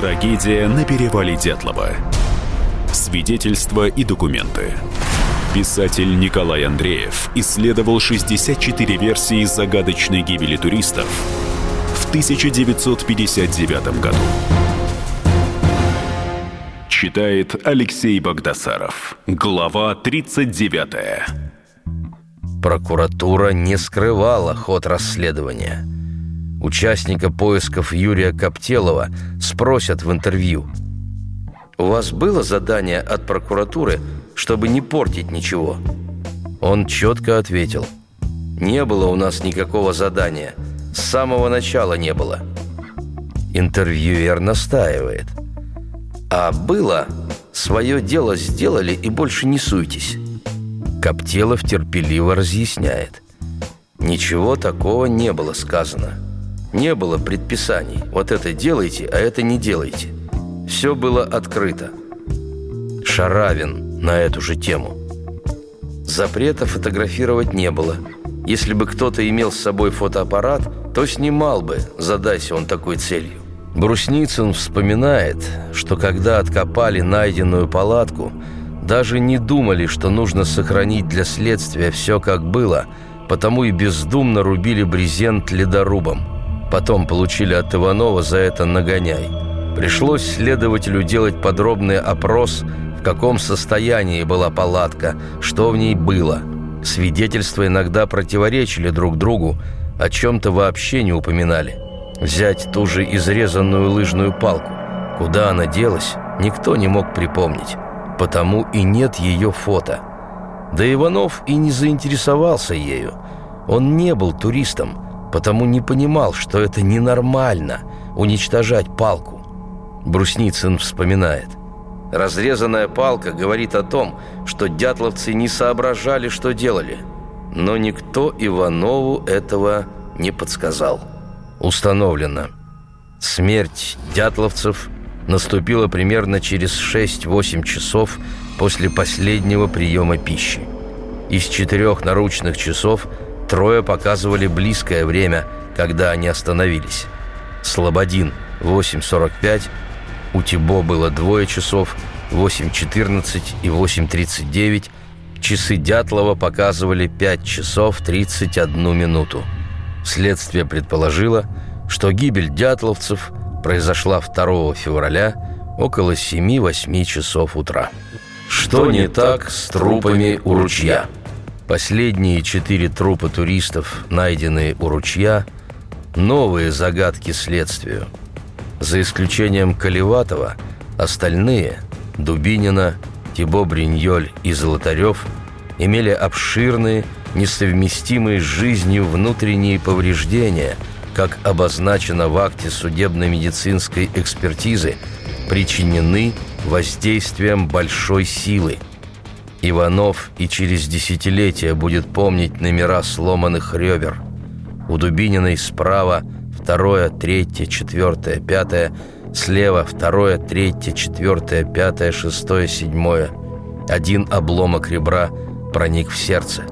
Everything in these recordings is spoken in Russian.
Трагедия на перевале Дятлова. Свидетельства и документы. Писатель Николай Андреев исследовал 64 версии загадочной гибели туристов в 1959 году. Читает Алексей Богдасаров. Глава 39. Прокуратура не скрывала ход расследования. Участника поисков Юрия Коптелова спросят в интервью. «У вас было задание от прокуратуры, чтобы не портить ничего?» Он четко ответил. «Не было у нас никакого задания. С самого начала не было». Интервьюер настаивает. «А было? Свое дело сделали и больше не суйтесь». Коптелов терпеливо разъясняет. Ничего такого не было сказано. Не было предписаний. Вот это делайте, а это не делайте. Все было открыто. Шаравин на эту же тему. Запрета фотографировать не было. Если бы кто-то имел с собой фотоаппарат, то снимал бы, задайся он такой целью. Брусницын вспоминает, что когда откопали найденную палатку – даже не думали, что нужно сохранить для следствия все как было, потому и бездумно рубили брезент ледорубом. Потом получили от Иванова за это нагоняй. Пришлось следователю делать подробный опрос, в каком состоянии была палатка, что в ней было. Свидетельства иногда противоречили друг другу, о чем-то вообще не упоминали. Взять ту же изрезанную лыжную палку. Куда она делась, никто не мог припомнить потому и нет ее фото. Да Иванов и не заинтересовался ею. Он не был туристом, потому не понимал, что это ненормально – уничтожать палку. Брусницын вспоминает. Разрезанная палка говорит о том, что дятловцы не соображали, что делали. Но никто Иванову этого не подсказал. Установлено. Смерть дятловцев – наступила примерно через 6-8 часов после последнего приема пищи. Из четырех наручных часов трое показывали близкое время, когда они остановились. Слободин – 8.45, у Тибо было двое часов, 8.14 и 8.39, часы Дятлова показывали 5 часов 31 минуту. Следствие предположило, что гибель дятловцев – произошла 2 февраля около 7-8 часов утра. Что не так с трупами у ручья? Последние четыре трупа туристов, найденные у ручья, новые загадки следствию. За исключением Колеватова, остальные – Дубинина, Тибо Бриньоль и Золотарев – имели обширные, несовместимые с жизнью внутренние повреждения – как обозначено в акте судебно-медицинской экспертизы, причинены воздействием большой силы. Иванов и через десятилетия будет помнить номера сломанных ребер. У Дубининой справа второе, третье, четвертое, пятое, слева второе, третье, четвертое, пятое, шестое, седьмое. Один обломок ребра проник в сердце.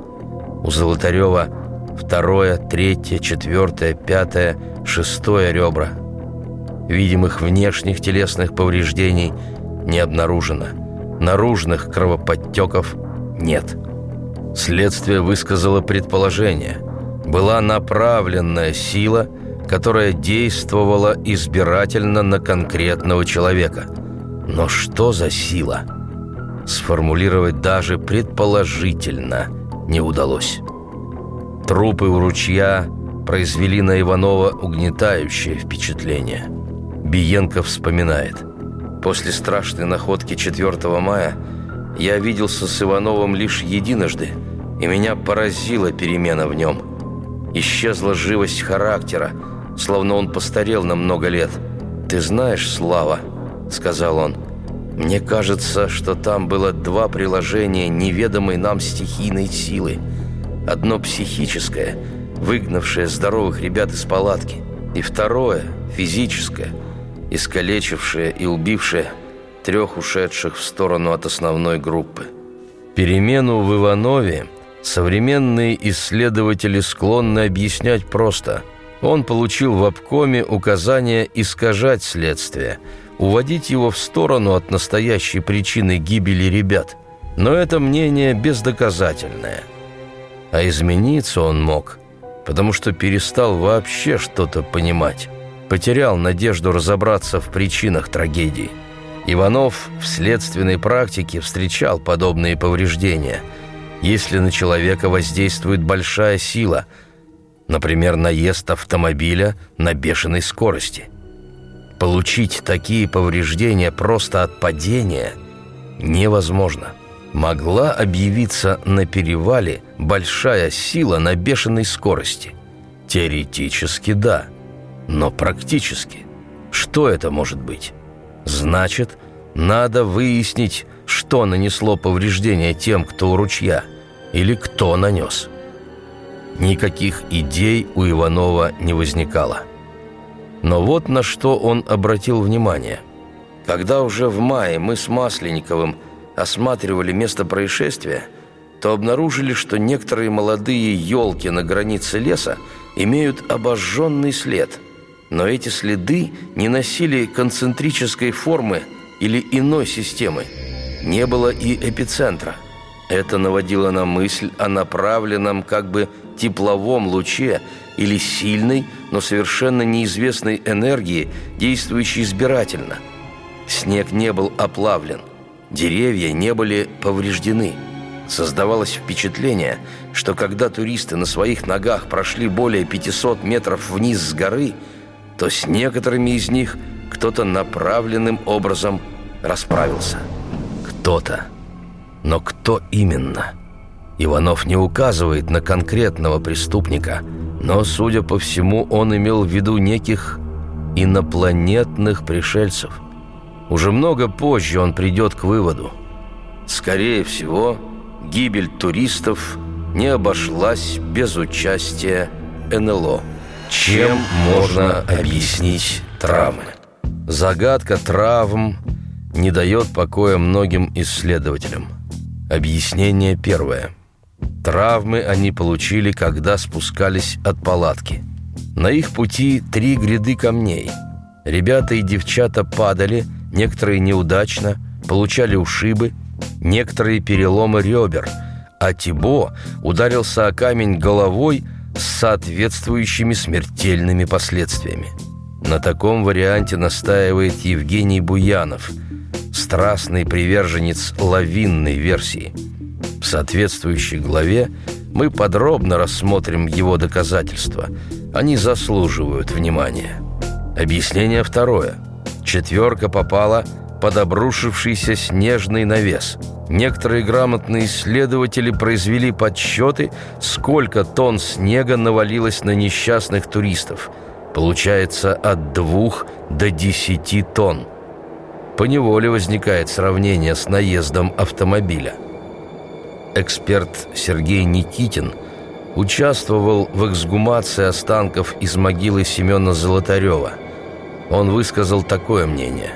У Золотарева второе, третье, четвертое, пятое, шестое ребра. Видимых внешних телесных повреждений не обнаружено. Наружных кровоподтеков нет. Следствие высказало предположение. Была направленная сила, которая действовала избирательно на конкретного человека. Но что за сила? Сформулировать даже предположительно не удалось. Трупы у ручья произвели на Иванова угнетающее впечатление. Биенко вспоминает. После страшной находки 4 мая я виделся с Ивановым лишь единожды, и меня поразила перемена в нем. Исчезла живость характера, словно он постарел на много лет. «Ты знаешь, Слава», — сказал он, — «мне кажется, что там было два приложения неведомой нам стихийной силы — Одно психическое, выгнавшее здоровых ребят из палатки. И второе, физическое, искалечившее и убившее трех ушедших в сторону от основной группы. Перемену в Иванове современные исследователи склонны объяснять просто. Он получил в обкоме указание искажать следствие, уводить его в сторону от настоящей причины гибели ребят. Но это мнение бездоказательное. А измениться он мог, потому что перестал вообще что-то понимать. Потерял надежду разобраться в причинах трагедии. Иванов в следственной практике встречал подобные повреждения. Если на человека воздействует большая сила, например, наезд автомобиля на бешеной скорости – Получить такие повреждения просто от падения невозможно. Могла объявиться на перевале большая сила на бешеной скорости. Теоретически да, но практически. Что это может быть? Значит, надо выяснить, что нанесло повреждения тем, кто у ручья, или кто нанес. Никаких идей у Иванова не возникало. Но вот на что он обратил внимание. Когда уже в мае мы с Масленниковым осматривали место происшествия, то обнаружили, что некоторые молодые елки на границе леса имеют обожженный след. Но эти следы не носили концентрической формы или иной системы. Не было и эпицентра. Это наводило на мысль о направленном как бы тепловом луче или сильной, но совершенно неизвестной энергии, действующей избирательно. Снег не был оплавлен, деревья не были повреждены. Создавалось впечатление, что когда туристы на своих ногах прошли более 500 метров вниз с горы, то с некоторыми из них кто-то направленным образом расправился. Кто-то. Но кто именно? Иванов не указывает на конкретного преступника – но, судя по всему, он имел в виду неких инопланетных пришельцев. Уже много позже он придет к выводу. Скорее всего, гибель туристов не обошлась без участия НЛО. Чем можно объяснить травмы? Загадка травм не дает покоя многим исследователям. Объяснение первое – Травмы они получили, когда спускались от палатки. На их пути три гряды камней. Ребята и девчата падали, некоторые неудачно, получали ушибы, некоторые переломы ребер, а Тибо ударился о камень головой с соответствующими смертельными последствиями. На таком варианте настаивает Евгений Буянов, страстный приверженец лавинной версии – в соответствующей главе мы подробно рассмотрим его доказательства. Они заслуживают внимания. Объяснение второе. Четверка попала под обрушившийся снежный навес. Некоторые грамотные исследователи произвели подсчеты, сколько тонн снега навалилось на несчастных туристов. Получается от двух до десяти тонн. Поневоле возникает сравнение с наездом автомобиля – эксперт Сергей Никитин участвовал в эксгумации останков из могилы Семена Золотарева. Он высказал такое мнение.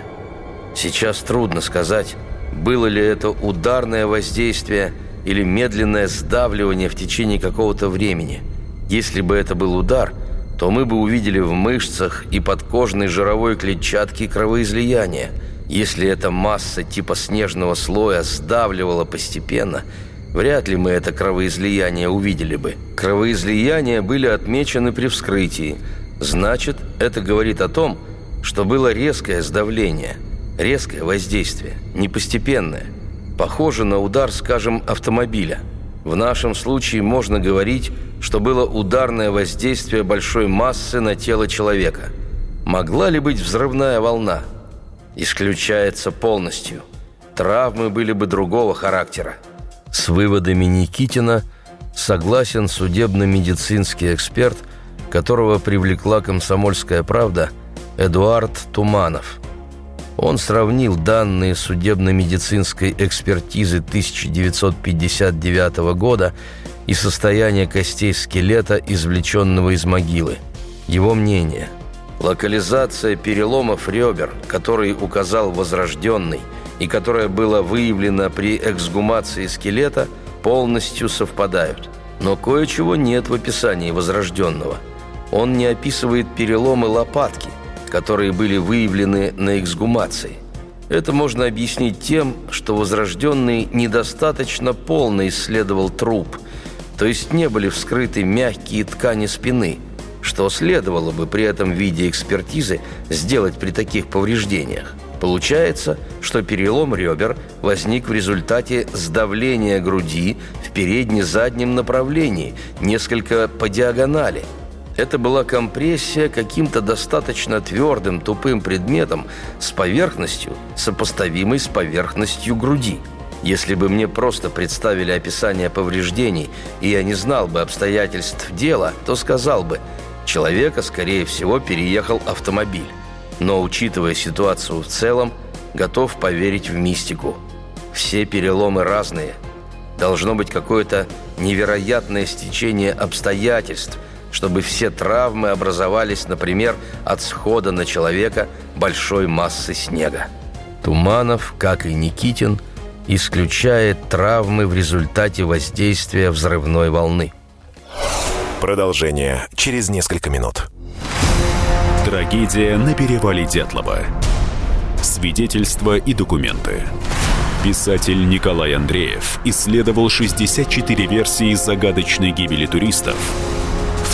Сейчас трудно сказать, было ли это ударное воздействие или медленное сдавливание в течение какого-то времени. Если бы это был удар, то мы бы увидели в мышцах и подкожной жировой клетчатке кровоизлияние. Если эта масса типа снежного слоя сдавливала постепенно – Вряд ли мы это кровоизлияние увидели бы. Кровоизлияния были отмечены при вскрытии. Значит, это говорит о том, что было резкое сдавление, резкое воздействие, не постепенное. Похоже на удар, скажем, автомобиля. В нашем случае можно говорить, что было ударное воздействие большой массы на тело человека. Могла ли быть взрывная волна? Исключается полностью. Травмы были бы другого характера. С выводами Никитина согласен судебно-медицинский эксперт, которого привлекла «Комсомольская правда» Эдуард Туманов. Он сравнил данные судебно-медицинской экспертизы 1959 года и состояние костей скелета, извлеченного из могилы. Его мнение – локализация переломов ребер, который указал возрожденный – и которое было выявлено при эксгумации скелета, полностью совпадают. Но кое-чего нет в описании возрожденного. Он не описывает переломы лопатки, которые были выявлены на эксгумации. Это можно объяснить тем, что возрожденный недостаточно полно исследовал труп, то есть не были вскрыты мягкие ткани спины, что следовало бы при этом в виде экспертизы сделать при таких повреждениях. Получается, что перелом ребер возник в результате сдавления груди в передне-заднем направлении, несколько по диагонали. Это была компрессия каким-то достаточно твердым тупым предметом с поверхностью, сопоставимой с поверхностью груди. Если бы мне просто представили описание повреждений, и я не знал бы обстоятельств дела, то сказал бы, человека, скорее всего, переехал автомобиль но, учитывая ситуацию в целом, готов поверить в мистику. Все переломы разные. Должно быть какое-то невероятное стечение обстоятельств, чтобы все травмы образовались, например, от схода на человека большой массы снега. Туманов, как и Никитин, исключает травмы в результате воздействия взрывной волны. Продолжение через несколько минут. Трагедия на перевале Дятлова. Свидетельства и документы. Писатель Николай Андреев исследовал 64 версии загадочной гибели туристов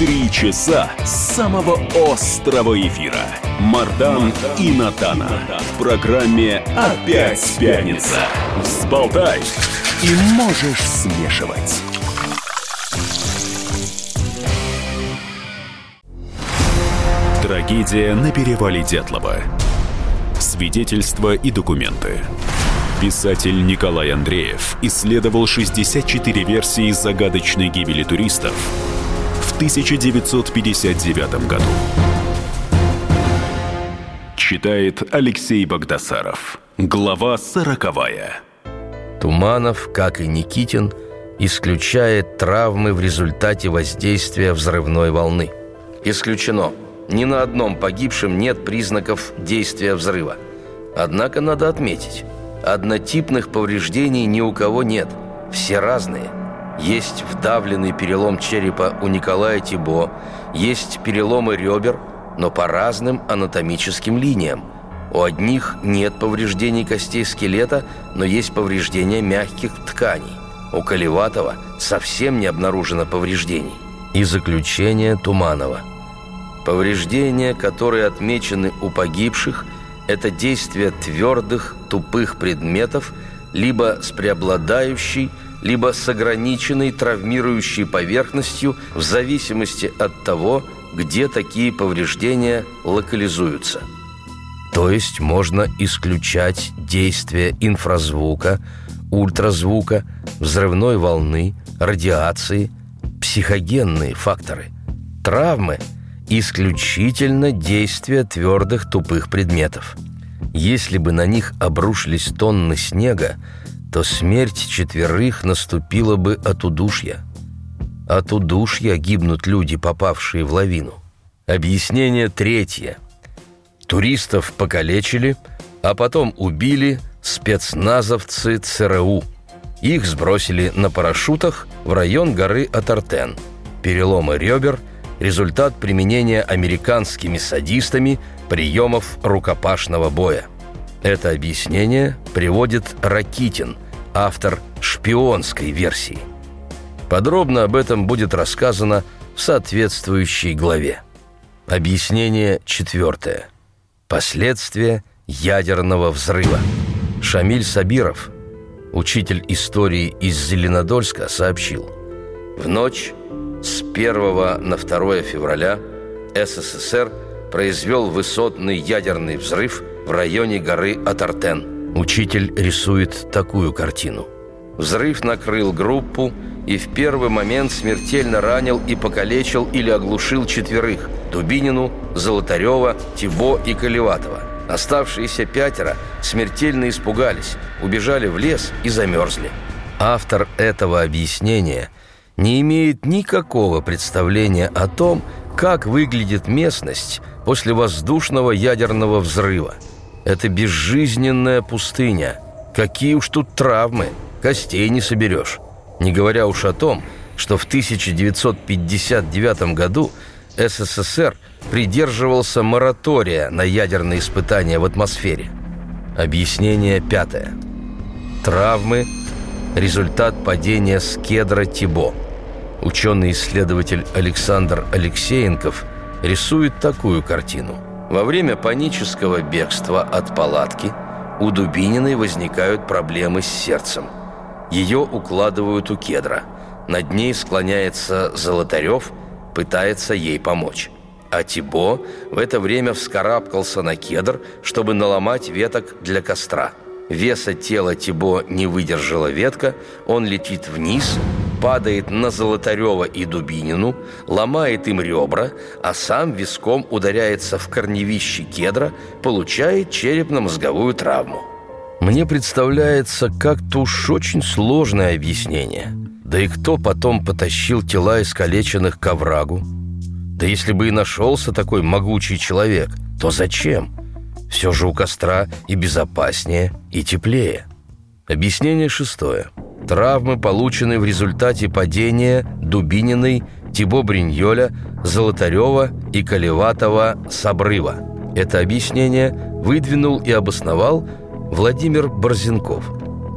Три часа самого острого эфира. Мардан и Надана. В программе «Опять пятница». Взболтай и можешь смешивать. Трагедия на перевале Дятлова. Свидетельства и документы. Писатель Николай Андреев исследовал 64 версии загадочной гибели туристов 1959 году. Читает Алексей Богдасаров. Глава сороковая. Туманов, как и Никитин, исключает травмы в результате воздействия взрывной волны. Исключено – ни на одном погибшем нет признаков действия взрыва. Однако надо отметить, однотипных повреждений ни у кого нет, все разные. Есть вдавленный перелом черепа у Николая Тибо, есть переломы ребер, но по разным анатомическим линиям. У одних нет повреждений костей скелета, но есть повреждения мягких тканей. У Колеватова совсем не обнаружено повреждений. И заключение Туманова – Повреждения, которые отмечены у погибших, это действие твердых, тупых предметов либо с преобладающей, либо с ограниченной травмирующей поверхностью в зависимости от того, где такие повреждения локализуются. То есть можно исключать действие инфразвука, ультразвука, взрывной волны, радиации, психогенные факторы. Травмы – исключительно действие твердых тупых предметов. Если бы на них обрушились тонны снега, то смерть четверых наступила бы от удушья. От удушья гибнут люди, попавшие в лавину. Объяснение третье. Туристов покалечили, а потом убили спецназовцы ЦРУ. Их сбросили на парашютах в район горы Атартен. Переломы ребер – результат применения американскими садистами приемов рукопашного боя. Это объяснение приводит Ракитин, автор шпионской версии. Подробно об этом будет рассказано в соответствующей главе. Объяснение четвертое. Последствия ядерного взрыва. Шамиль Сабиров, учитель истории из Зеленодольска, сообщил. В ночь с 1 на 2 февраля СССР произвел высотный ядерный взрыв в районе горы Атартен. Учитель рисует такую картину. Взрыв накрыл группу и в первый момент смертельно ранил и покалечил или оглушил четверых – Дубинину, Золотарева, Тибо и Колеватова. Оставшиеся пятеро смертельно испугались, убежали в лес и замерзли. Автор этого объяснения не имеет никакого представления о том, как выглядит местность после воздушного ядерного взрыва. Это безжизненная пустыня. Какие уж тут травмы, костей не соберешь. Не говоря уж о том, что в 1959 году СССР придерживался моратория на ядерные испытания в атмосфере. Объяснение пятое. Травмы – результат падения с кедра Тибо. Ученый-исследователь Александр Алексеенков рисует такую картину. Во время панического бегства от палатки у Дубининой возникают проблемы с сердцем. Ее укладывают у кедра. Над ней склоняется Золотарев, пытается ей помочь. А Тибо в это время вскарабкался на кедр, чтобы наломать веток для костра. Веса тела Тибо не выдержала ветка, он летит вниз, падает на Золотарева и Дубинину, ломает им ребра, а сам виском ударяется в корневище кедра, получает черепно-мозговую травму. Мне представляется как-то уж очень сложное объяснение. Да и кто потом потащил тела искалеченных к оврагу? Да если бы и нашелся такой могучий человек, то зачем? Все же у костра и безопаснее, и теплее. Объяснение шестое. Травмы, полученные в результате падения Дубининой, Тибо Бриньоля, Золотарева и Колеватова с обрыва. Это объяснение выдвинул и обосновал Владимир Борзенков.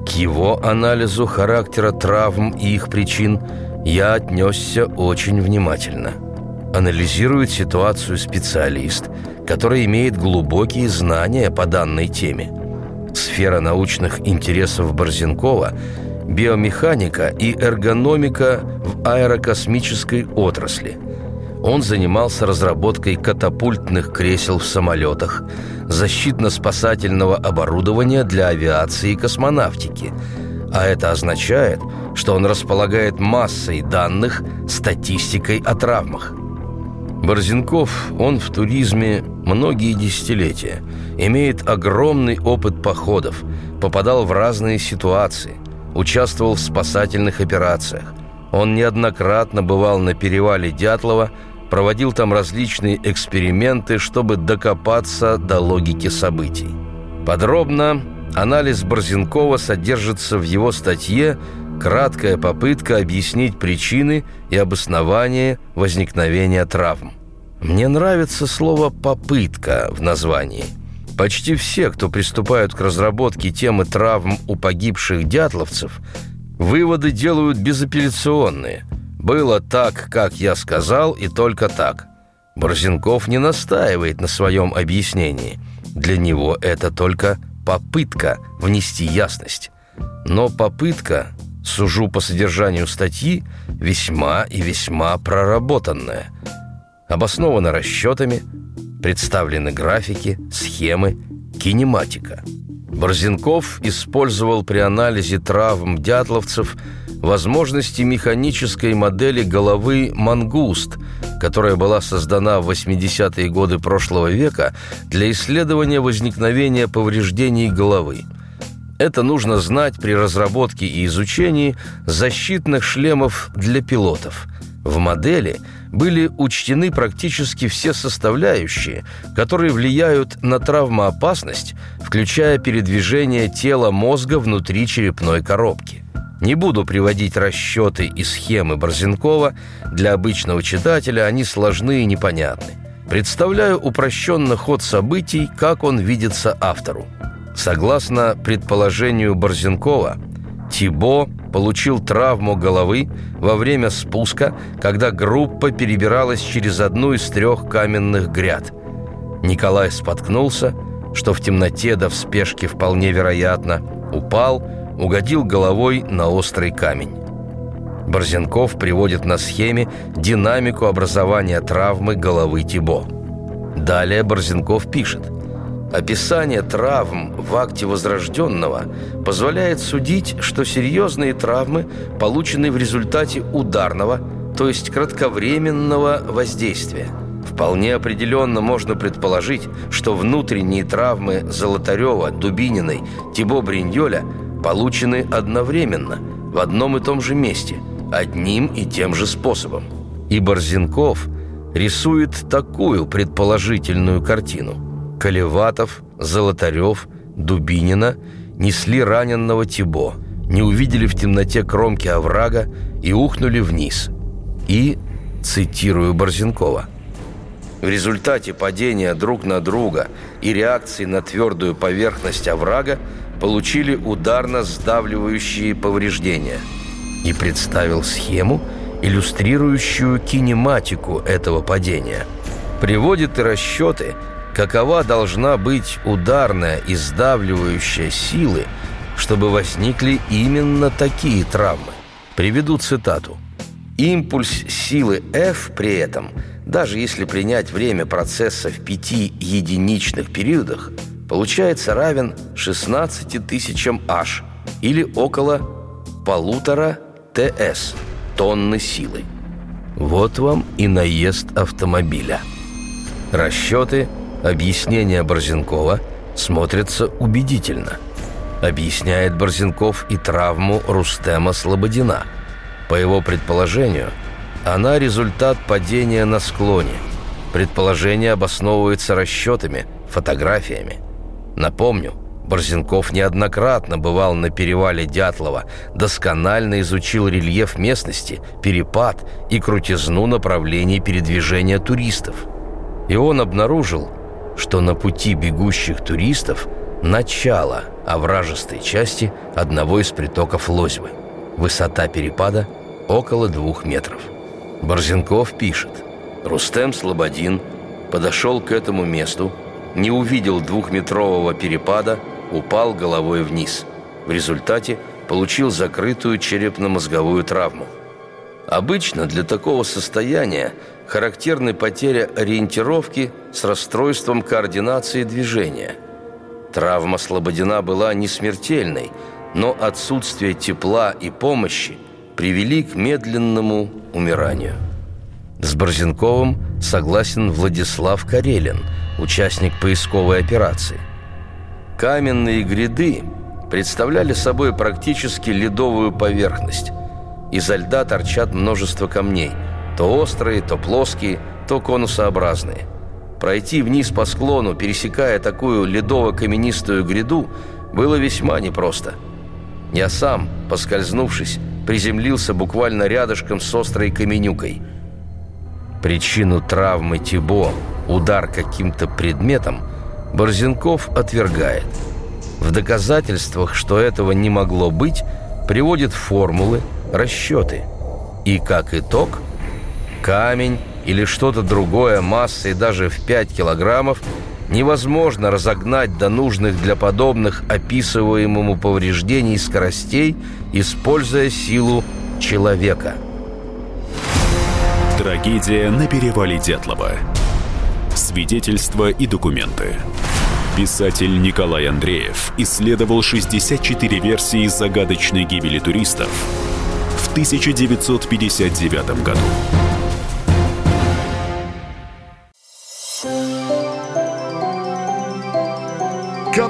К его анализу характера травм и их причин я отнесся очень внимательно – анализирует ситуацию специалист, который имеет глубокие знания по данной теме. Сфера научных интересов Борзенкова – биомеханика и эргономика в аэрокосмической отрасли. Он занимался разработкой катапультных кресел в самолетах, защитно-спасательного оборудования для авиации и космонавтики. А это означает, что он располагает массой данных, статистикой о травмах – Борзенков, он в туризме многие десятилетия, имеет огромный опыт походов, попадал в разные ситуации, участвовал в спасательных операциях. Он неоднократно бывал на перевале Дятлова, проводил там различные эксперименты, чтобы докопаться до логики событий. Подробно анализ Борзенкова содержится в его статье краткая попытка объяснить причины и обоснование возникновения травм. Мне нравится слово «попытка» в названии. Почти все, кто приступают к разработке темы травм у погибших дятловцев, выводы делают безапелляционные. Было так, как я сказал, и только так. Борзенков не настаивает на своем объяснении. Для него это только попытка внести ясность. Но попытка сужу по содержанию статьи, весьма и весьма проработанная. Обоснована расчетами, представлены графики, схемы, кинематика. Борзенков использовал при анализе травм дятловцев возможности механической модели головы «Мангуст», которая была создана в 80-е годы прошлого века для исследования возникновения повреждений головы – это нужно знать при разработке и изучении защитных шлемов для пилотов. В модели были учтены практически все составляющие, которые влияют на травмоопасность, включая передвижение тела мозга внутри черепной коробки. Не буду приводить расчеты и схемы Борзенкова, для обычного читателя они сложны и непонятны. Представляю упрощенно ход событий, как он видится автору. Согласно предположению Борзенкова, Тибо получил травму головы во время спуска, когда группа перебиралась через одну из трех каменных гряд. Николай споткнулся, что в темноте да в спешке вполне вероятно, упал, угодил головой на острый камень. Борзенков приводит на схеме динамику образования травмы головы Тибо. Далее Борзенков пишет – Описание травм в акте возрожденного позволяет судить, что серьезные травмы получены в результате ударного, то есть кратковременного воздействия. Вполне определенно можно предположить, что внутренние травмы Золотарева, Дубининой, Тибо Бриньоля получены одновременно, в одном и том же месте, одним и тем же способом. И Борзенков рисует такую предположительную картину. Колеватов, Золотарев, Дубинина несли раненного Тибо, не увидели в темноте кромки оврага и ухнули вниз. И, цитирую Борзенкова, в результате падения друг на друга и реакции на твердую поверхность оврага получили ударно-сдавливающие повреждения. И представил схему, иллюстрирующую кинематику этого падения. Приводит и расчеты, какова должна быть ударная и сдавливающая силы, чтобы возникли именно такие травмы. Приведу цитату. Импульс силы F при этом, даже если принять время процесса в пяти единичных периодах, получается равен 16 тысячам H или около полутора ТС тонны силы. Вот вам и наезд автомобиля. Расчеты, объяснения Борзенкова смотрятся убедительно. Объясняет Борзенков и травму Рустема Слободина – по его предположению, она результат падения на склоне. Предположение обосновывается расчетами, фотографиями. Напомню, Борзенков неоднократно бывал на перевале Дятлова, досконально изучил рельеф местности, перепад и крутизну направлений передвижения туристов. И он обнаружил, что на пути бегущих туристов начало овражистой части одного из притоков Лозьвы – Высота перепада около двух метров. Борзенков пишет. Рустем Слободин подошел к этому месту, не увидел двухметрового перепада, упал головой вниз. В результате получил закрытую черепно-мозговую травму. Обычно для такого состояния характерны потеря ориентировки с расстройством координации движения. Травма Слободина была не смертельной – но отсутствие тепла и помощи привели к медленному умиранию. С Борзенковым согласен Владислав Карелин, участник поисковой операции. Каменные гряды представляли собой практически ледовую поверхность. Изо льда торчат множество камней, то острые, то плоские, то конусообразные. Пройти вниз по склону, пересекая такую ледово-каменистую гряду, было весьма непросто – я сам, поскользнувшись, приземлился буквально рядышком с острой каменюкой. Причину травмы Тибо, удар каким-то предметом, Борзенков отвергает. В доказательствах, что этого не могло быть, приводит формулы, расчеты. И как итог, камень или что-то другое массой даже в 5 килограммов – невозможно разогнать до нужных для подобных описываемому повреждений скоростей, используя силу человека. Трагедия на перевале Дятлова. Свидетельства и документы. Писатель Николай Андреев исследовал 64 версии загадочной гибели туристов в 1959 году.